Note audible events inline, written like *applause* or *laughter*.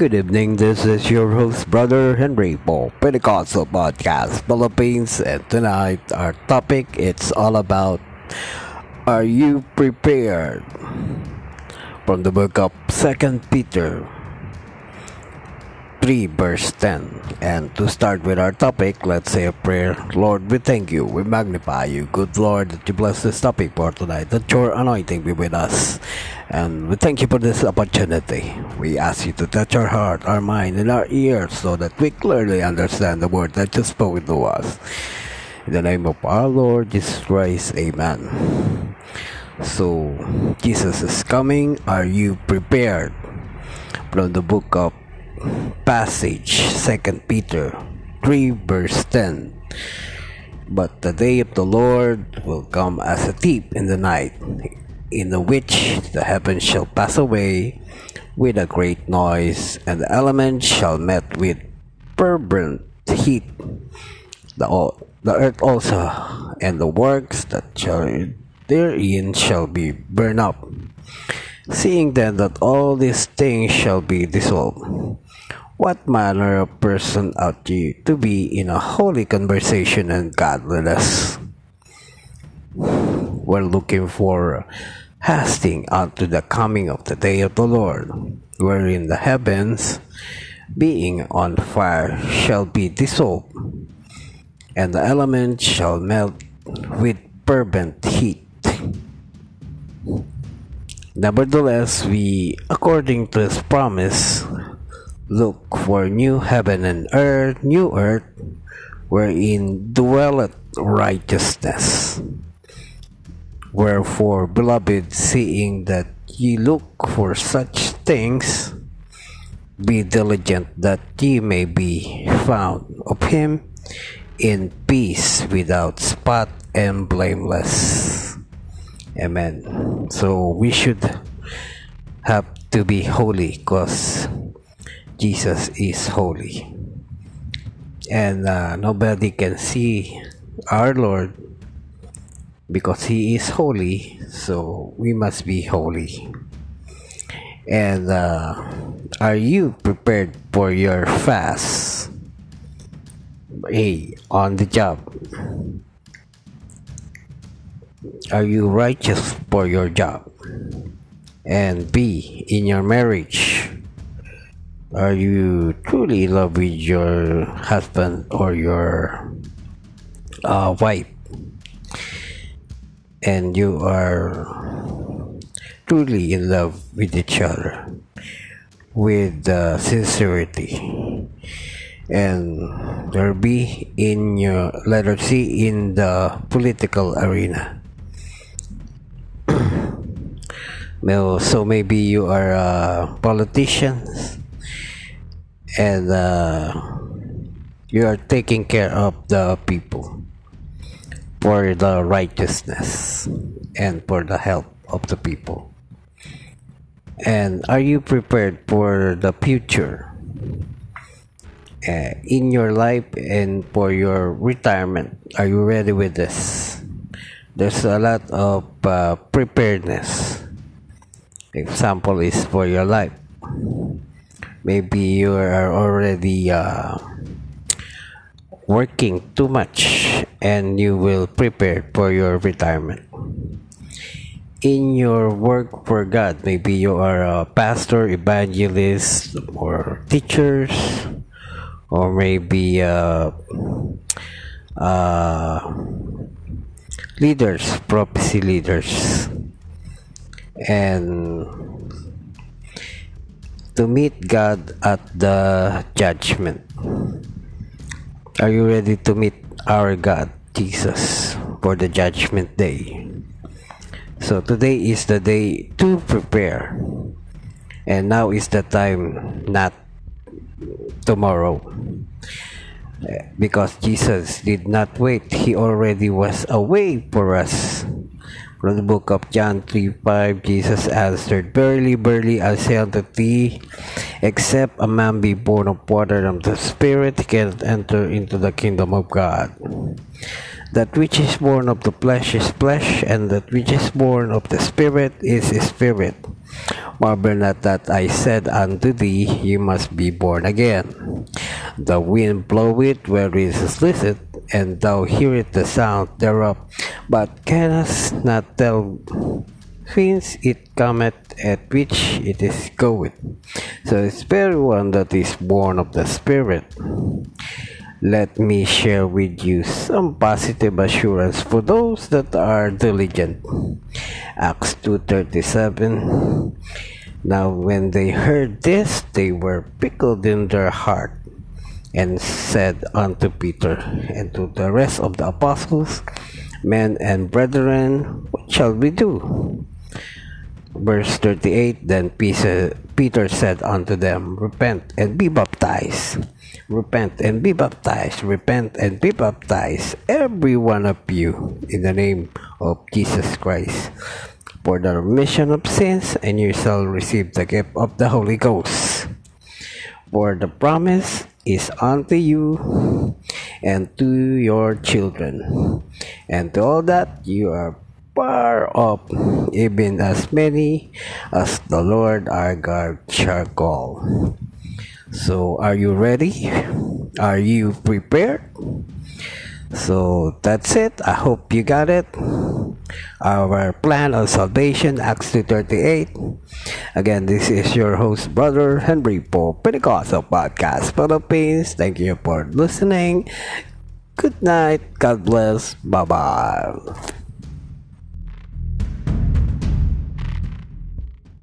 Good evening, this is your host, Brother Henry for Pentecostal Podcast Philippines, and tonight our topic it's all about Are you prepared? From the book of Second Peter 3 verse 10. And to start with our topic, let's say a prayer. Lord, we thank you, we magnify you, good Lord, that you bless this topic for tonight, that your anointing be with us. And we thank you for this opportunity. We ask you to touch our heart, our mind, and our ears so that we clearly understand the word that you spoke to us. In the name of our Lord Jesus Christ, Amen. So, Jesus is coming. Are you prepared? From the book of passage, 2 Peter 3, verse 10. But the day of the Lord will come as a thief in the night, in the which the heavens shall pass away with a great noise, and the elements shall melt with fervent heat. The, the earth also, and the works that shall therein shall be burned up. Seeing then that all these things shall be dissolved, what manner of person ought ye to be in a holy conversation and godliness? We're looking for hasting unto the coming of the day of the Lord, wherein the heavens, being on fire, shall be dissolved, and the elements shall melt with fervent heat. Nevertheless, we, according to his promise, look for new heaven and earth, new earth, wherein dwelleth righteousness. Wherefore, beloved, seeing that ye look for such things, be diligent that ye may be found of him in peace without spot and blameless. Amen. So we should have to be holy because Jesus is holy. And uh, nobody can see our Lord because He is holy, so we must be holy. And uh, are you prepared for your fast? A. On the job. Are you righteous for your job? And B. In your marriage. Are you truly in love with your husband or your uh, wife? And you are truly in love with each other with uh, sincerity. And there be in your letter C in the political arena. *clears throat* so maybe you are a politician and uh, you are taking care of the people for the righteousness and for the help of the people. And are you prepared for the future uh, in your life and for your retirement? Are you ready with this? There's a lot of uh, preparedness. Example is for your life maybe you are already uh, working too much and you will prepare for your retirement in your work for God maybe you are a pastor evangelist or teachers or maybe uh, uh, leaders prophecy leaders and to meet God at the judgment. Are you ready to meet our God, Jesus, for the judgment day? So today is the day to prepare. And now is the time, not tomorrow. Because Jesus did not wait, He already was away for us. From the book of John 3 5, Jesus answered, Verily, verily, I say unto thee, except a man be born of water and of the Spirit, he cannot enter into the kingdom of God. That which is born of the flesh is flesh, and that which is born of the Spirit is spirit. Marvel not that I said unto thee, You must be born again. The wind bloweth where it listeth, and thou hearest the sound thereof, but canst not tell whence it cometh at which it is going. So it's very one that is born of the Spirit let me share with you some positive assurance for those that are diligent. Acts 2:37 Now when they heard this they were pickled in their heart and said unto Peter and to the rest of the apostles Men and brethren what shall we do? Verse 38 Then Peter said unto them Repent and be baptized Repent and be baptized. Repent and be baptized, every one of you, in the name of Jesus Christ, for the remission of sins, and you shall receive the gift of the Holy Ghost. For the promise is unto you and to your children, and to all that you are far off, even as many as the Lord our God shall call. So, are you ready? Are you prepared? So that's it. I hope you got it. Our plan of salvation, Acts 2.38. Again, this is your host, Brother Henry for Pentecostal Podcast Philippines. Thank you for listening. Good night. God bless. Bye-bye.